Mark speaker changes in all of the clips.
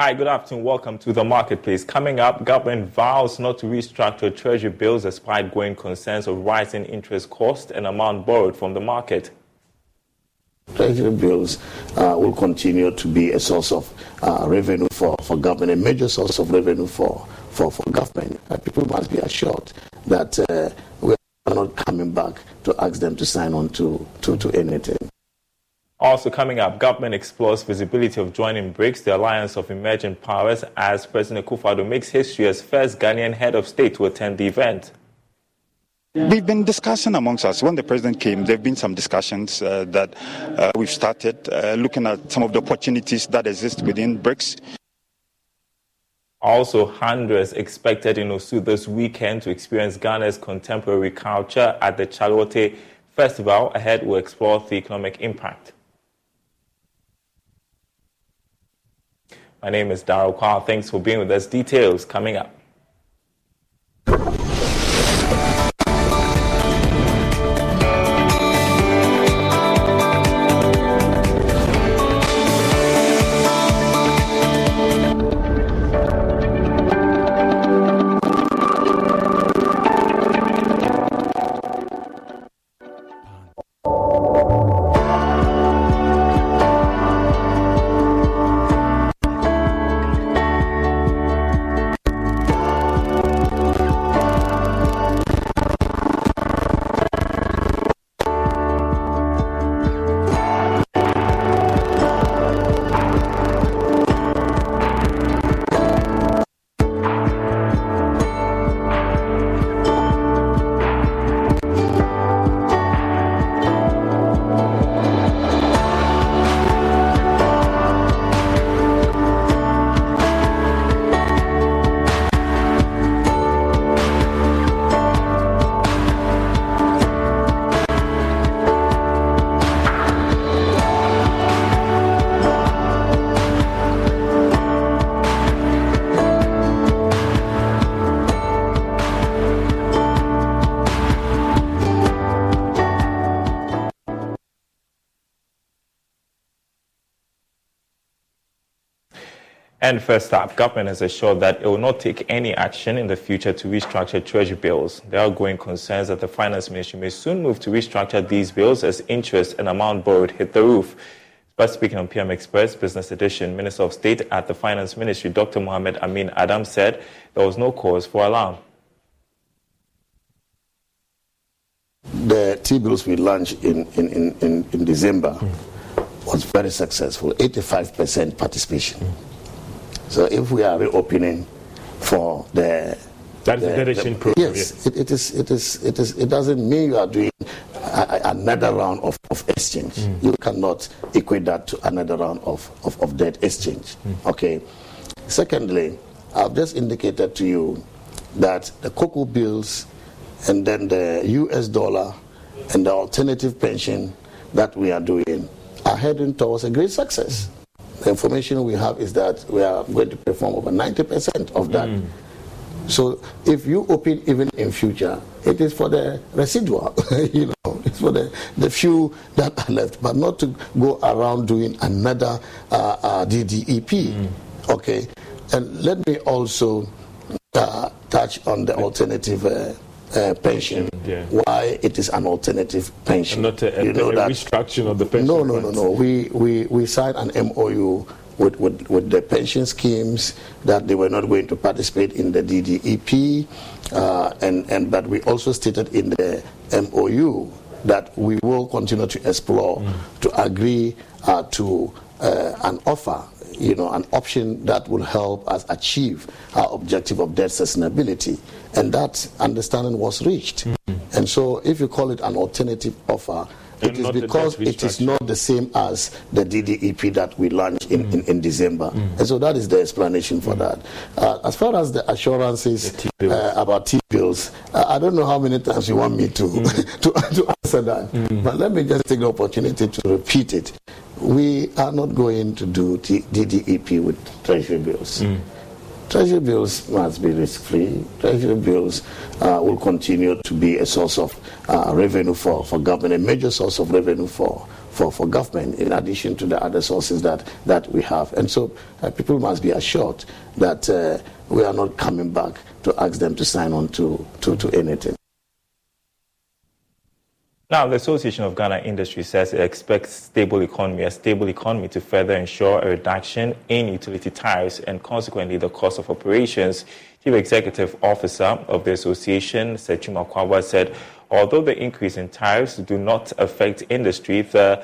Speaker 1: Hi, good afternoon. Welcome to the marketplace. Coming up, government vows not to restructure treasury bills despite growing concerns of rising interest costs and amount borrowed from the market.
Speaker 2: Treasury bills uh, will continue to be a source of uh, revenue for, for government, a major source of revenue for, for, for government. Uh, people must be assured that uh, we are not coming back to ask them to sign on to, to, to anything.
Speaker 1: Also coming up, government explores feasibility of joining BRICS, the alliance of emerging powers, as President Akufo-Addo makes history as first Ghanaian head of state to attend the event.
Speaker 3: We've been discussing amongst us. When the president came, there have been some discussions uh, that uh, we've started uh, looking at some of the opportunities that exist within BRICS.
Speaker 1: Also, hundreds expected in Osu this weekend to experience Ghana's contemporary culture at the Chale Wote Festival. Ahead, we'll explore the economic impact. My name is Daryl Kwao. Thanks for being with us. Details coming up. And first up, government has assured that it will not take any action in the future to restructure treasury bills. There are growing concerns that the finance ministry may soon move to restructure these bills as interest and amount borrowed hit the roof. But speaking on PM Express Business Edition, Minister of State at the Finance Ministry, Dr. Mohamed Amin Adam, said there was no cause for alarm.
Speaker 2: The T bills we launched in, in, in, in December was very successful, 85% participation. So if we are reopening for the
Speaker 1: that is the,
Speaker 2: the
Speaker 1: program.
Speaker 2: Yes, It, it is. It is. It is. It doesn't mean you are doing a, another round of, of exchange. Mm. You cannot equate that to another round of, of, of debt exchange. Mm. Okay. Secondly, I've just indicated to you that the cocoa bills and then the U.S. dollar and the alternative pension that we are doing are heading towards a great success the information we have is that we are going to perform over 90% of that. Mm. So if you open even in future, it is for the residual, you know, it's for the, the few that are left, but not to go around doing another uh, uh, DDEP. Mm. Okay, and let me also uh, touch on the alternative uh, pension, yeah. why it is an alternative pension.
Speaker 1: And not a, a, you know a restructuring of the pension.
Speaker 2: No, no, no, no. We, we, we signed an MOU with, with, with, the pension schemes that they were not going to participate in the DDEP, uh, and, and but we also stated in the MOU that we will continue to explore mm. to agree uh, to uh, an offer you know, an option that will help us achieve our objective of debt sustainability. And that understanding was reached. Mm-hmm. And so, if you call it an alternative offer, it is because it is not the same as the DDEP that we launched in, mm. in, in, December. Mm. And so that is the explanation for mm. that. Uh, as far as the assurances the uh, about T bills, uh, I don't know how many times you want me to, mm. to, to, answer that. Mm. But let me just take the opportunity to repeat it we are not going to do DDEP with treasury bills. Mm. Treasury bills must be risk free. Treasury bills uh, will continue to be a source of uh, revenue for, for government, a major source of revenue for, for, for government, in addition to the other sources that, that we have. And so uh, people must be assured that uh, we are not coming back to ask them to sign on to, to, to anything.
Speaker 1: Now, the Association of Ghana Industry says it expects stable economy, a stable economy to further ensure a reduction in utility tariffs and consequently the cost of operations. Chief Executive Officer of the association, Seth Twum-Akwaboah, said although the increase in tariffs do not affect industry, the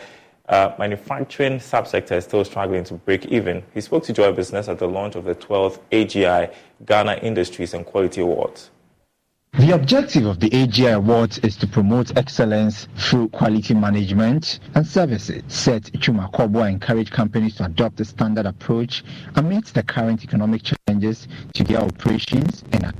Speaker 1: uh, manufacturing subsector is still struggling to break even. He spoke to Joy Business at the launch of the 12th AGI Ghana Industries and Quality Awards.
Speaker 4: The objective of the AGI Awards is to promote excellence through quality management and services. Seth Twum-Akwaboah encourage companies to adopt a standard approach amidst the current economic challenges to their operations and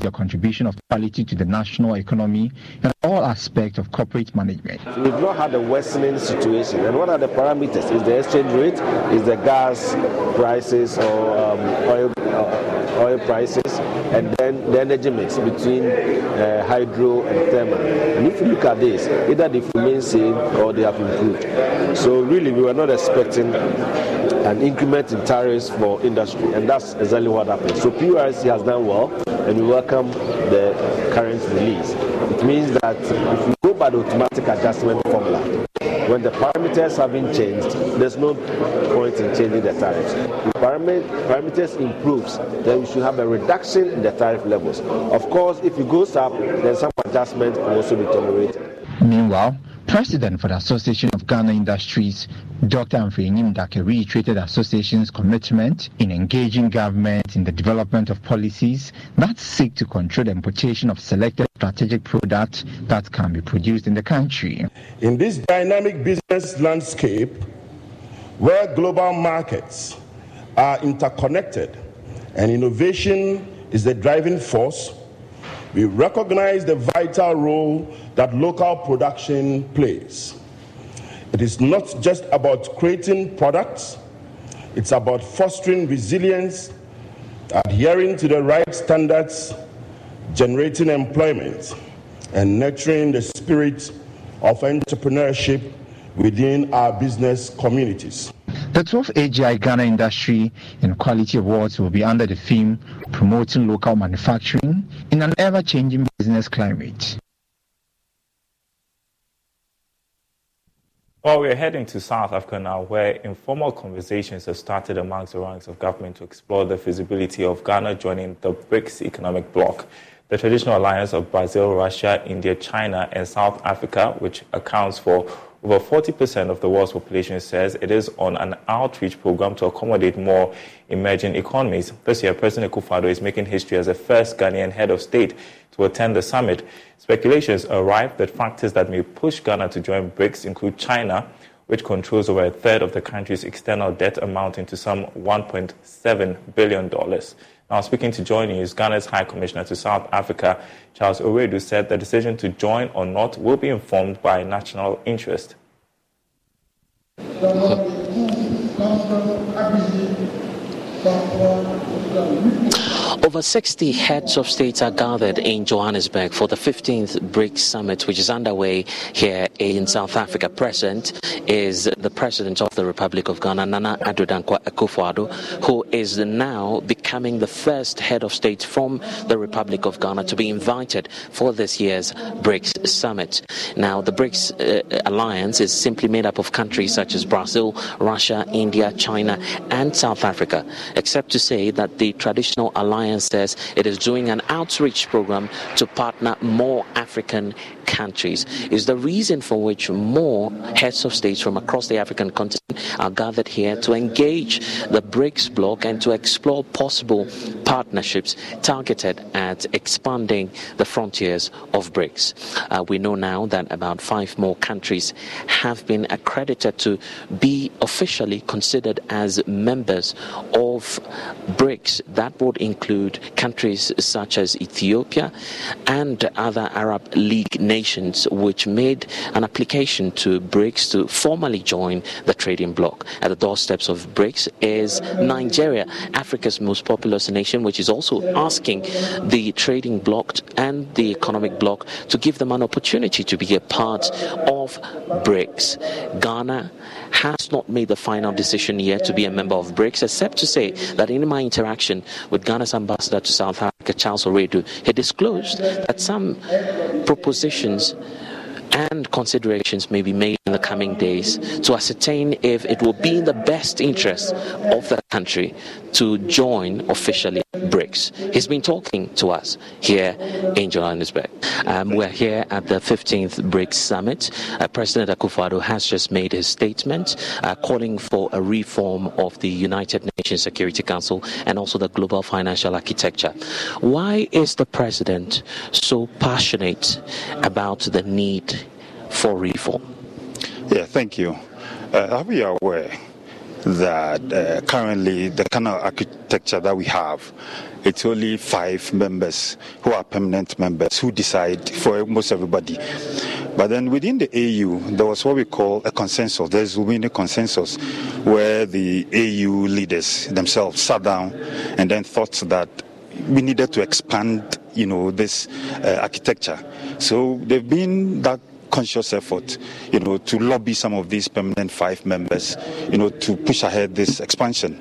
Speaker 4: their contribution of quality to the national economy and all aspects of corporate management.
Speaker 5: We've not had a worsening situation. And what are the parameters? Is the exchange rate? Is the gas prices or um, oil, uh, oil prices? and then the energy mix between uh, hydro and thermal. And if you look at this, either they remain same or they have improved. So really, we were not expecting an increment in tariffs for industry, and that's exactly what happened. So PURC has done well, and we welcome the current release. It means that if we go by the automatic adjustment formula, when the parameters have been changed, there's no point in changing the tariffs. If parameters improves, then we should have a reduction in the tariff levels. Of course, if it goes up, then some adjustment will also be tolerated.
Speaker 4: Meanwhile, President for the Association of Ghana Industries, Dr. Humphrey Ayim-Darke reiterated the association's commitment in engaging government in the development of policies that seek to control the importation of selected strategic products that can be produced in the country.
Speaker 6: In this dynamic business landscape, where global markets are interconnected and innovation is the driving force, we recognize the vital role that local production plays. It is not just about creating products, it's about fostering resilience, adhering to the right standards, generating employment, and nurturing the spirit of entrepreneurship within our business communities.
Speaker 4: The 12th AGI Ghana Industry and Quality Awards will be under the theme Promoting Local Manufacturing in an Ever Changing Business Climate.
Speaker 1: Well, we're heading to South Africa now, where informal conversations have started amongst the ranks of government to explore the feasibility of Ghana joining the BRICS economic bloc. The traditional alliance of Brazil, Russia, India, China, and South Africa, which accounts for over 40% of the world's population says it is on an outreach program to accommodate more emerging economies. This year, President Akufo-Addo is making history as the first Ghanaian head of state to attend the summit. Speculations arrive that factors that may push Ghana to join BRICS include China, which controls over a third of the country's external debt amounting to some $1.7 billion. Now, speaking to Joy News, Ghana's High Commissioner to South Africa, Charles Owiredu, said the decision to join or not will be informed by national interest.
Speaker 7: Over 60 heads of states are gathered in Johannesburg for the 15th BRICS summit, which is underway here in South Africa. Present is the President of the Republic of Ghana, Nana Addo Dankwa Akufo-Addo, who is now becoming the first head of state from the Republic of Ghana to be invited for this year's BRICS summit. Now, the BRICS uh, alliance is simply made up of countries such as Brazil, Russia, India, China, and South Africa, except to say that the traditional alliances. it is doing an outreach program to partner more African countries. Is the reason for which more heads of states from across the African continent are gathered here to engage the BRICS bloc and to explore possible partnerships targeted at expanding the frontiers of BRICS. Uh, we know now that about five more countries have been accredited to be officially considered as members of BRICS. That would include countries such as Ethiopia and other Arab League nations, which made an application to BRICS to formally join the trading bloc. At the doorsteps of BRICS is Nigeria, Africa's most populous nation, which is also asking the trading bloc and the economic bloc to give them an opportunity to be a part of BRICS. Ghana has not made the final decision yet to be a member of BRICS, except to say that in my interaction with Ghana's ambassador to South Africa, Charles Owiredu, he disclosed that some propositions and considerations may be made in the coming days to ascertain if it will be in the best interest of the country to join officially BRICS. He's been talking to us here in Johannesburg. Um, we're here at the 15th BRICS Summit. Uh, President Akufo-Addo has just made his statement uh, calling for a reform of the United Nations Security Council and also the global financial architecture. Why is the president so passionate about the need for reform?
Speaker 3: Yeah, thank you. Uh, are we aware that uh, currently the kind of architecture that we have, it's only five members who are permanent members who decide for almost everybody. But then within the AU, there was what we call a consensus. There's been a consensus where the AU leaders themselves sat down and then thought that we needed to expand, you know, this uh, architecture. So they've been that conscious effort, you know, to lobby some of these permanent five members, you know, to push ahead this expansion.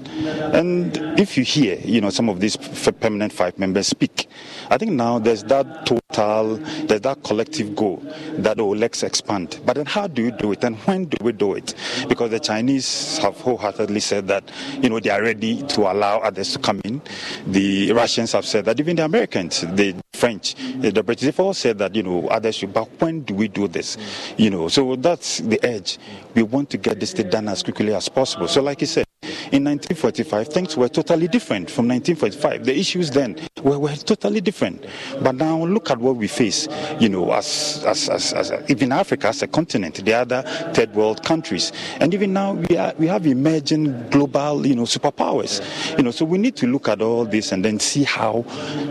Speaker 3: And if you hear, you know, some of these permanent five members speak, I think now there's that total, there's that collective goal that, oh, let's expand. But then how do you do it and when do we do it? Because the Chinese have wholeheartedly said that, you know, they are ready to allow others to come in. The Russians have said that, even the Americans, the French, the British, they've all said that, you know, others should, but when do we do this? You know, so that's the edge. We want to get this thing done as quickly as possible. So, like you said, in 1945, things were totally different from 1945. The issues then were, were totally different. But now look at what we face, you know, as, as, as, as even Africa as a continent, the other third world countries. And even now we, are, we have emerging global, you know, superpowers. You know, so we need to look at all this and then see how,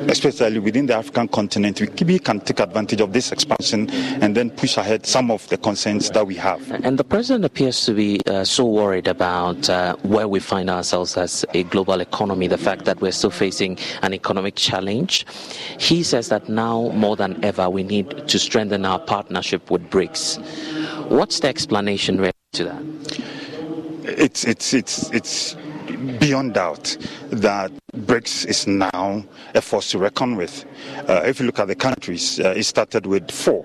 Speaker 3: especially within the African continent, we can take advantage of this expansion and then push ahead some of the concerns that we have.
Speaker 7: And the president appears to be uh, so worried about uh, where we find ourselves as a global economy, the fact that we're still facing an economic challenge. He says that now more than ever we need to strengthen our partnership with BRICS. What's the explanation to that?
Speaker 3: It's it's it's it's beyond doubt that BRICS is now a force to reckon with. Uh, if you look at the countries, uh, it started with four.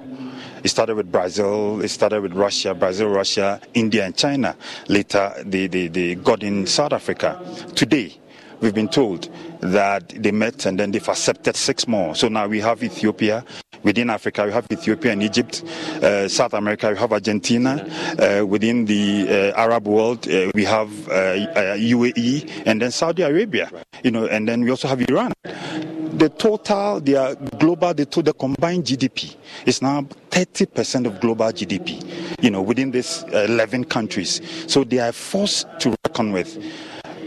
Speaker 3: It started with Brazil, it started with Russia, Brazil, Russia, India, and China. Later, they, they, they got in South Africa. Today, we've been told that they met and then they've accepted six more. So now we have Ethiopia. Within Africa, we have Ethiopia and Egypt. Uh, South America, we have Argentina. Uh, within the uh, Arab world, uh, we have UAE uh, and then Saudi Arabia. You know, and then we also have Iran the total, their global, the, the combined GDP is now 30% of global GDP, you know, within these 11 countries. So they are forced to reckon with.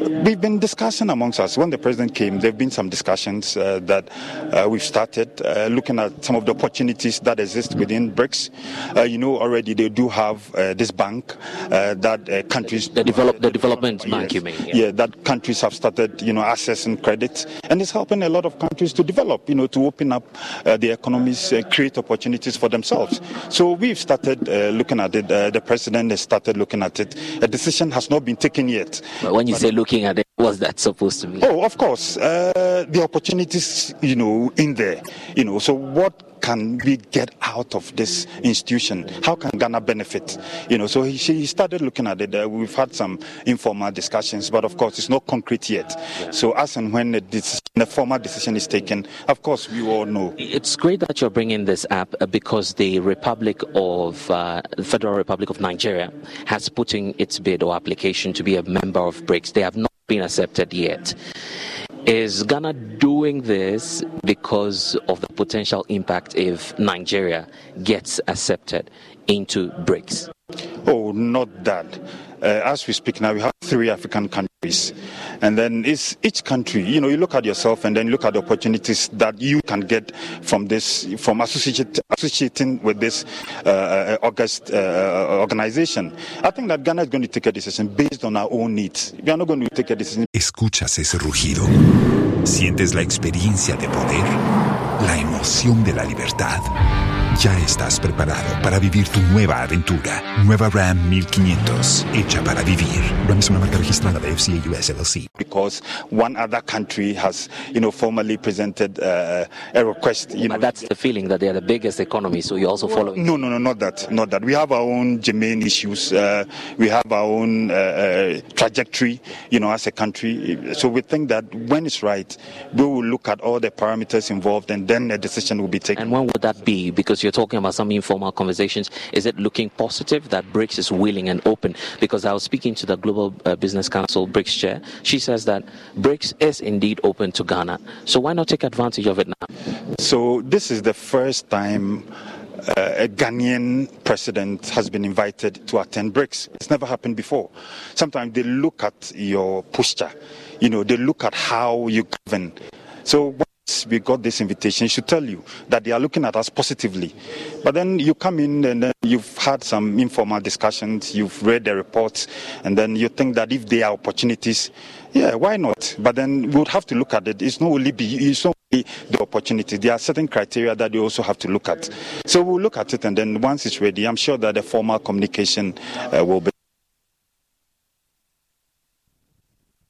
Speaker 3: We've been discussing amongst us. When the president came, there have been some discussions uh, that uh, we've started uh, looking at some of the opportunities that exist within BRICS. Uh, you know, already they do have uh, this bank uh, that countries.
Speaker 7: The, develop, the development yes, bank, you mean?
Speaker 3: Yeah. yeah. that countries have started, you know, accessing credit, and it's helping a lot of countries to develop, you know, to open up the economies, create opportunities for themselves. So we've started looking at it. the president has started looking at it. A decision has not been taken yet.
Speaker 7: But when you but say looking at it, what's that supposed to mean?
Speaker 3: Oh, of course. Uh, the opportunities, you know, in there. You know, so what can we get out of this institution? How can Ghana benefit? You know, so he, he started looking at it. Uh, we've had some informal discussions, but of course, it's not concrete yet. Yeah. So as and when the, decision, the formal decision is taken, of course, we all know.
Speaker 7: It's great that you're bringing this up uh, because the Republic of uh, the Federal Republic of Nigeria has put in its bid or application to be a member of BRICS. They have not been accepted yet. Is Ghana doing this because of the potential impact if Nigeria gets accepted into BRICS?
Speaker 3: Oh, not that. Uh, as we speak now, we have three African countries. And then it's each country, you know, you look at yourself and then look at the opportunities that you can get from this, from associate, associating with this uh, uh August uh, organization. I think that Ghana is going to take a decision based on our own needs. We are not going to take a decision.
Speaker 8: Escuchas ese rugido. Sientes la experiencia de poder, la emoción de la libertad. Ya estás preparado para vivir tu nueva aventura. Nueva Ram 1500, hecha para vivir. Ram es una marca registrada de FCA US LLC.
Speaker 3: Because one other country has, you know, formally presented uh, a request. You
Speaker 7: but know, that's the feeling that they are the biggest economy, so you're also following.
Speaker 3: No, no, no, not that, not that. We have our own germane issues. Uh, we have our own uh, uh, trajectory, you know, as a country. So we think that when it's right, we will look at all the parameters involved, and then a decision will be taken.
Speaker 7: And when would that be? Because you're talking about some informal conversations. Is it looking positive that BRICS is willing and open? Because I was speaking to the Global uh, Business Council BRICS chair. She says that BRICS is indeed open to Ghana. So why not take advantage of it now?
Speaker 3: So this is the first time uh, a Ghanaian president has been invited to attend BRICS. It's never happened before. Sometimes they look at your posture, you know, they look at how you govern. So we got this invitation should tell you that they are looking at us positively. But then you come in and then you've had some informal discussions, you've read the reports, and then you think that if there are opportunities, yeah, why not? But then we would have to look at it. It's not only be, it's not only the opportunity. There are certain criteria that you also have to look at. So we'll look at it, and then once it's ready, I'm sure that the formal communication uh, will be.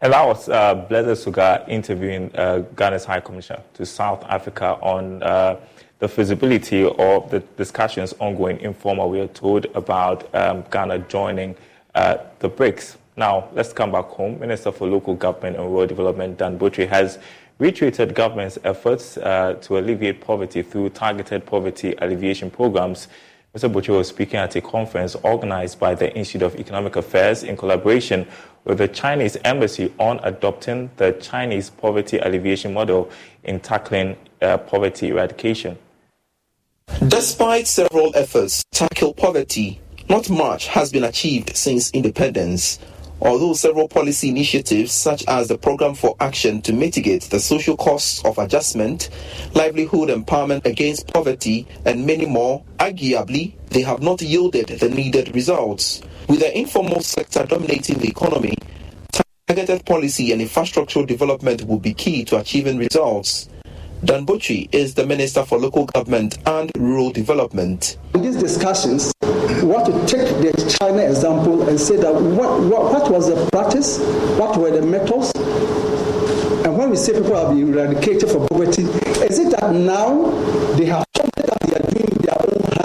Speaker 1: And that was uh, Blessed Sogah interviewing uh, Ghana's High Commissioner to South Africa on uh, the feasibility of the discussions ongoing in informal, we are told, about um, Ghana joining uh, the BRICS. Now, let's come back home. Minister for Local Government and Rural Development, Dan Botwe, has reiterated government's efforts uh, to alleviate poverty through targeted poverty alleviation programs Mr. Botwe was speaking at a conference organized by the Institute of Economic Affairs in collaboration with the Chinese Embassy on adopting the Chinese poverty alleviation model in tackling uh, poverty eradication.
Speaker 9: Despite several efforts to tackle poverty, not much has been achieved since independence. Although several policy initiatives, such as the Program for Action to Mitigate the Social Costs of Adjustment, Livelihood Empowerment Against Poverty, and many more, arguably, they have not yielded the needed results. With the informal sector dominating the economy, targeted policy and infrastructural development will be key to achieving results. Dan Botwe is the Minister for Local Government and Rural Development.
Speaker 10: In these discussions, we want to take the China example and say that what, what, what was the practice, what were the methods, and when we say people have been eradicated from poverty, is it that now they have something that they are doing with their own hands?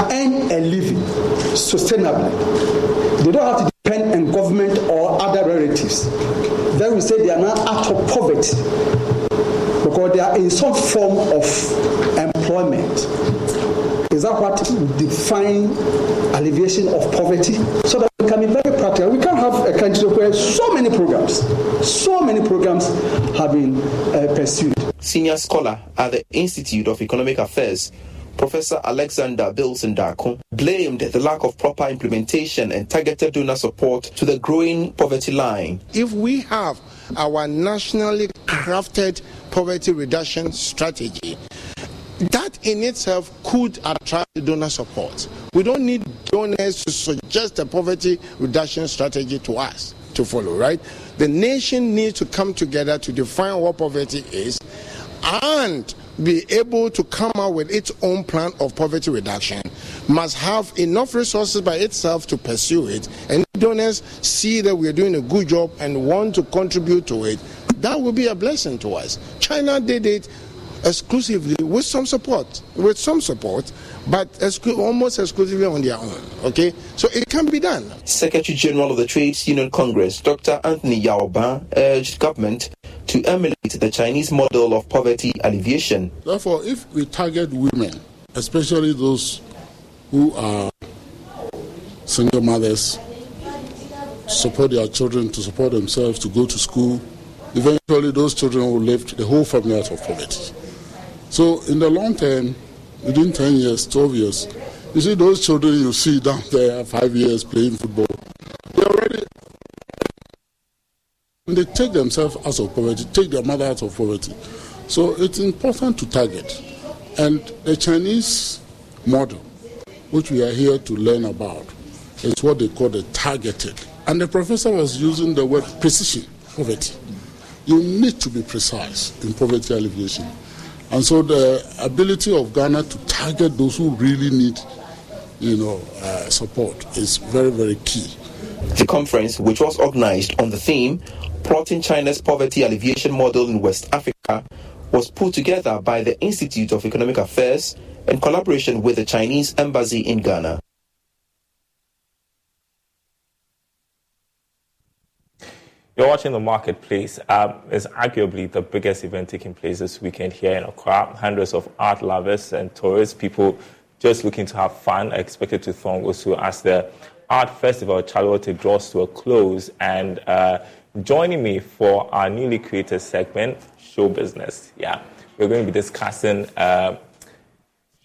Speaker 10: Earn a living sustainably. They don't have to depend on government or other relatives. Then we say they are now out of poverty because they are in some form of employment. Is that what define alleviation of poverty? So that we can be very practical. We can't have a country where so many programs, so many programs have been uh, pursued.
Speaker 9: Senior scholar at the Institute of Economic Affairs, Professor Alexander Bilson Darko blamed the lack of proper implementation and targeted donor support to the growing poverty line.
Speaker 11: If we have our nationally crafted poverty reduction strategy, that in itself could attract donor support. We don't need donors to suggest a poverty reduction strategy to us to follow, right? The nation needs to come together to define what poverty is and be able to come out with its own plan of poverty reduction must have enough resources by itself to pursue it. And donors see that we're doing a good job and want to contribute to it that will be a blessing to us. China did it exclusively with some support with some support but exclu- almost exclusively on their own okay? So it can be done.
Speaker 9: Secretary general of the trades union congress dr anthony Yaw Baah urged government to emulate the Chinese model of poverty alleviation.
Speaker 12: Therefore, if we target women, especially those who are single mothers, support their children to support themselves, to go to school, eventually those children will lift the whole family out of poverty. So, in the long term, within 10 years, 12 years, you see those children you see down there, five years playing football, they're already they take themselves out of poverty, take their mother out of poverty. So it's important to target. And the Chinese model, which we are here to learn about, is what they call the targeted. And the professor was using the word precision poverty. You need to be precise in poverty alleviation. And so the ability of Ghana to target those who really need you know, uh, support is very, very key.
Speaker 9: The conference, which was organized on the theme plotting China's poverty alleviation model in West Africa was put together by the Institute of Economic Affairs in collaboration with the Chinese Embassy in Ghana.
Speaker 1: You're watching the marketplace. Um, it's arguably the biggest event taking place this weekend here in Accra. Hundreds of art lovers and tourists, people just looking to have fun, are expected to throng Osu as the art festival Chale Wote draws to a close and uh, Joining me for our newly created segment, Show Business. Yeah, we're going to be discussing uh,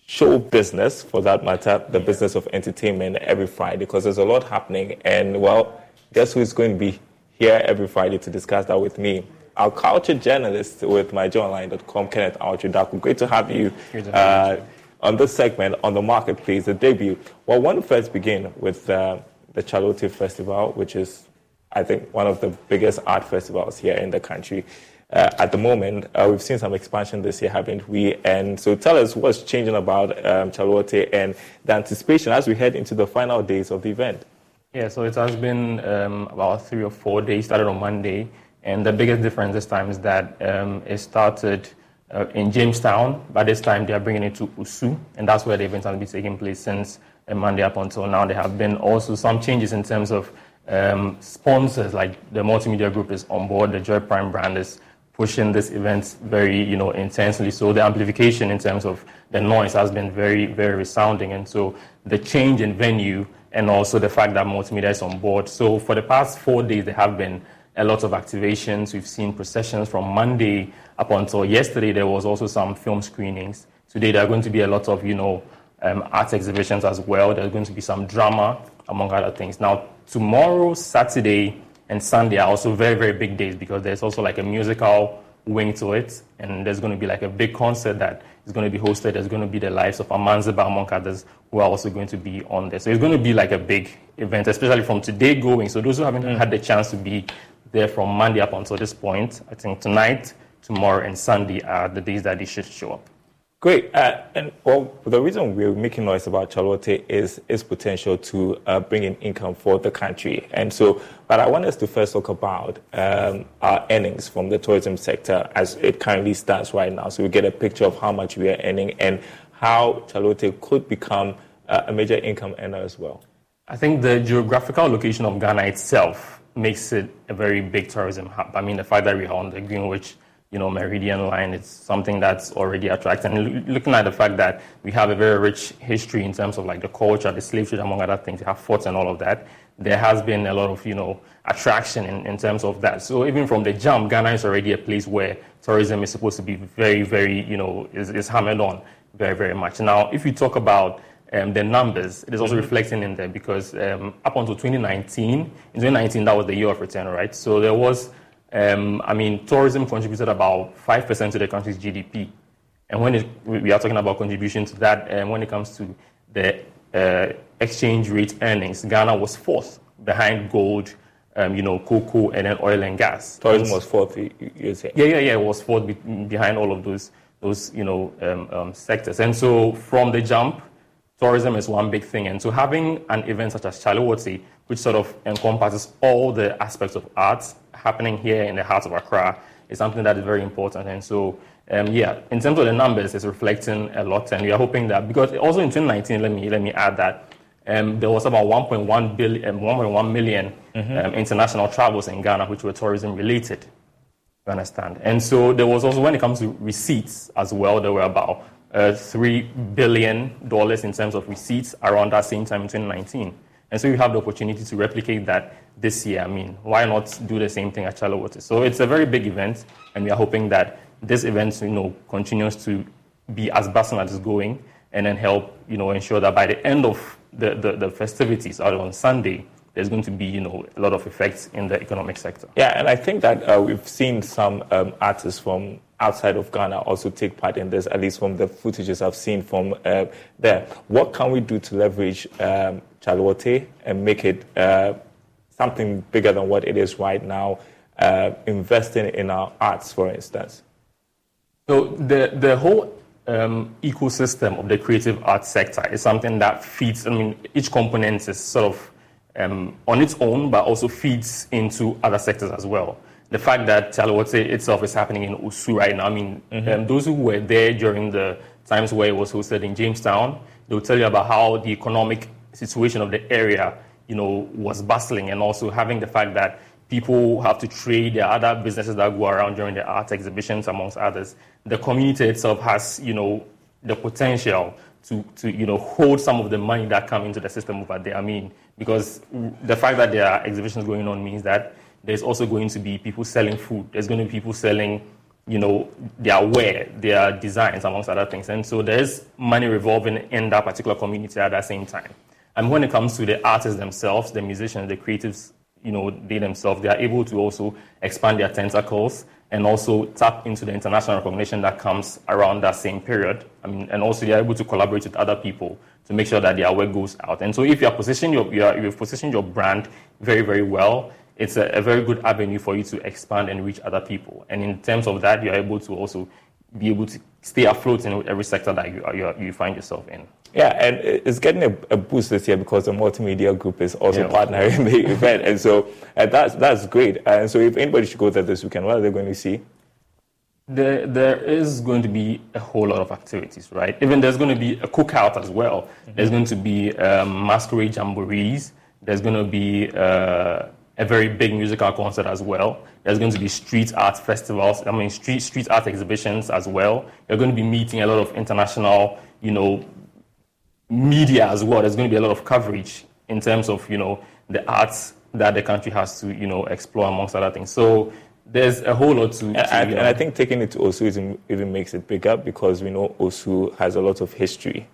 Speaker 1: show business, for that matter, the business of entertainment every Friday, because there's a lot happening. And, well, guess who's going to be here every Friday to discuss that with me? Our culture journalist with myjoyonline.com, Kenneth Awotwe Great to have you. Uh, on this segment on the marketplace, the debut. Well, I want to first begin with uh, the Chale Wote Festival, which is I think, one of the biggest art festivals here in the country. Uh, at the moment, uh, we've seen some expansion this year, haven't we? And so tell us what's changing about um, Chale Wote and the anticipation as we head into the final days of the event.
Speaker 13: Yeah, so it has been um, about three or four days, started on Monday. And the biggest difference this time is that um, it started uh, in Jamestown. By this time, they are bringing it to Osu, and that's where the event has been taking place since uh, Monday up until now. There have been also some changes in terms of um, sponsors like the multimedia group is on board. The Joy Prime brand is pushing this event very, you know, intensely. So the amplification in terms of the noise has been very, very resounding. And so the change in venue and also the fact that multimedia is on board. So for the past four days, there have been a lot of activations. We've seen processions from Monday up until yesterday. There was also some film screenings. Today there are going to be a lot of, you know, um, art exhibitions as well. There's going to be some drama, among other things. Now, tomorrow, Saturday, and Sunday are also very, very big days because there's also like a musical wing to it. And there's going to be like a big concert that is going to be hosted. There's going to be the lives of Amanziba, among others, who are also going to be on there. So it's going to be like a big event, especially from today going. So those who haven't had the chance to be there from Monday up until this point, I think tonight, tomorrow, and Sunday are the days that they should show up.
Speaker 1: Great. Uh, and well, the reason we're making noise about Chale Wote is its potential to uh, bring in income for the country. And so, but I want us to first talk about um, our earnings from the tourism sector as it currently stands right now. So we get a picture of how much we are earning and how Chale Wote could become uh, a major income earner as well.
Speaker 13: I think the geographical location of Ghana itself makes it a very big tourism hub. I mean, the fact that we are on the Greenwich you know, Meridian line. It's something that's already attractive. And looking at the fact that we have a very rich history in terms of like the culture, the slave trade, among other things, we have forts and all of that. There has been a lot of, you know, attraction in, in terms of that. So even from the jump, Ghana is already a place where tourism is supposed to be very, very, you know, is, is hammered on. very, very much. Now, if you talk about um, the numbers, it is also mm-hmm. reflecting in there because um, up until 2019, in 2019, that was the year of return, right? So there was, um, I mean, tourism contributed about 5% to the country's GDP. And when it, we are talking about contribution to that, um, when it comes to the uh, exchange rate earnings, Ghana was fourth behind gold, um, you know, cocoa, and then oil and gas.
Speaker 1: Tourism was fourth, you say?
Speaker 13: Yeah, yeah, yeah, it was fourth be- behind all of those, those you know, um, um, sectors. And so from the jump, tourism is one big thing. And so having an event such as Chale which sort of encompasses all the aspects of arts happening here in the heart of Accra, is something that is very important. And so, um, yeah, in terms of the numbers, it's reflecting a lot. And we are hoping that, because also in 2019, let me, let me add that, um, there was about 1.1 billion, 1.1 million mm-hmm. um, international travels in Ghana, which were tourism related. You understand? And so there was also, when it comes to receipts as well, there were about uh, $3 billion in terms of receipts around that same time in 2019. And so you have the opportunity to replicate that this year. I mean, why not do the same thing at Chale Wote So it's a very big event, and we are hoping that this event, you know, continues to be as bustling as it's going, and then help, you know, ensure that by the end of the, the, the festivities out on Sunday, there's going to be, you know, a lot of effects in the economic sector.
Speaker 1: Yeah, and I think that uh, we've seen some um, artists from outside of Ghana also take part in this, at least from the footages I've seen from uh, there. What can we do to leverage um, and make it uh, something bigger than what it is right now, uh, investing in our arts, for instance?
Speaker 13: So the, the whole um, ecosystem of the creative arts sector is something that feeds, I mean, each component is sort of um, on its own, but also feeds into other sectors as well the fact that Chalewote itself is happening in Osu right now. I mean, mm-hmm. um, those who were there during the times where it was hosted in Jamestown, they'll tell you about how the economic situation of the area, you know, was bustling, and also having the fact that people have to trade. There are other businesses that go around during the art exhibitions, amongst others. The community itself has, you know, the potential to, to you know, hold some of the money that come into the system over there. I mean, because the fact that there are exhibitions going on means that there's also going to be people selling food. There's going to be people selling, you know, their wear, their designs, amongst other things. And so there's money revolving in that particular community at that same time. And when it comes to the artists themselves, the musicians, the creatives, you know, they themselves, they are able to also expand their tentacles and also tap into the international recognition that comes around that same period. I mean, and also they are able to collaborate with other people to make sure that their work goes out. And so if you are positioning your, you are, you've positioned your brand very, very well, it's a, a, very good avenue for you to expand and reach other people. And in terms of that, you're able to also be able to stay afloat in every sector that you, you, you find yourself in.
Speaker 1: Yeah, and it's getting a, a, boost this year because the multimedia group is also yeah. partnering the event, and so uh, that's that's great. And so, if anybody should go there this weekend, what are they going to see?
Speaker 13: There, there is going to be a whole lot of activities, right? Even there's going to be a cookout as well. Mm-hmm. There's going to be um, masquerade jamborees. There's going to be uh, a very big musical concert as well. There's going to be street art festivals, I mean, street, street art exhibitions as well. You're going to be meeting a lot of international, you know, media as well. There's going to be a lot of coverage in terms of, you know, the arts that the country has to, you know, explore amongst other things. So there's a whole lot to.
Speaker 1: And, to, and, and I think taking it to Osu even, even makes it bigger because we know Osu has a lot of history.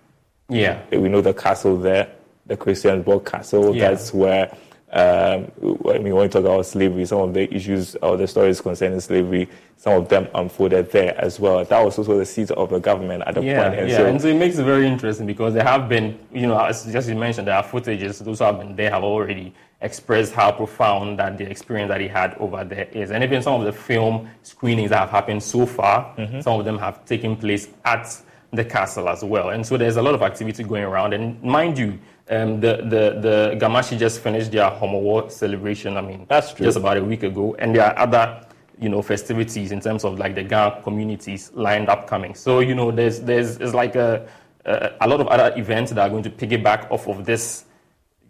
Speaker 13: Yeah.
Speaker 1: We know the castle there, the Christiansborg Castle. Yeah. That's where um, I mean, when we talk about slavery, some of the issues or the stories concerning slavery, some of them unfolded there as well. That was also the seat of the government at the
Speaker 13: yeah,
Speaker 1: point.
Speaker 13: And yeah, so, and so it makes it very interesting because there have been, you know, as just you mentioned, there are footages. Those who have been there have already expressed how profound that the experience that he had over there is. And even some of the film screenings that have happened so far, mm-hmm. some of them have taken place at the castle as well. And so there's a lot of activity going around. And mind you, um, the, the, the Ga Mashie just finished their Homowo celebration, I mean,
Speaker 1: That's true.
Speaker 13: just about a week ago. And there are other, you know, festivities in terms of like the Ghana communities lined up coming. So, you know, there's, there's, it's like a, a, a lot of other events that are going to piggyback off of this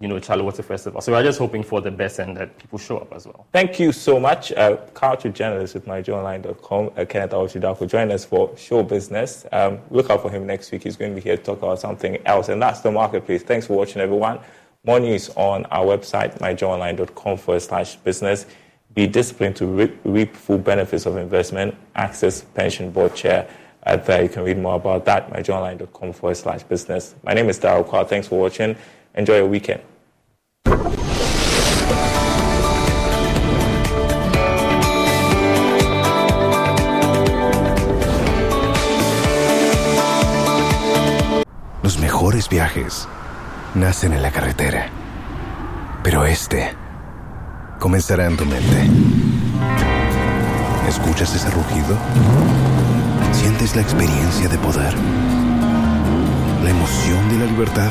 Speaker 13: you know, Chale Wote Festival. So we're just hoping for the best and that people show up as well.
Speaker 1: Thank you so much, uh, culture journalist with myjoyonline.com, uh, Kenneth Awosida, for joining us for show business. Um, look out for him next week. He's going to be here to talk about something else, and that's the marketplace. Thanks for watching, everyone. More news on our website, myjoyonline.com forward slash business. Be disciplined to reap, full benefits of investment. Access Pension Board Chair uh, there. You can read more about that, myjoyonline.com forward slash business. My name is Daryl Kwao. Thanks for watching. Enjoy your weekend.
Speaker 14: Los mejores viajes nacen en la carretera, pero este comenzará en tu mente. ¿Escuchas ese rugido? ¿Sientes la experiencia de poder? ¿La emoción de la libertad?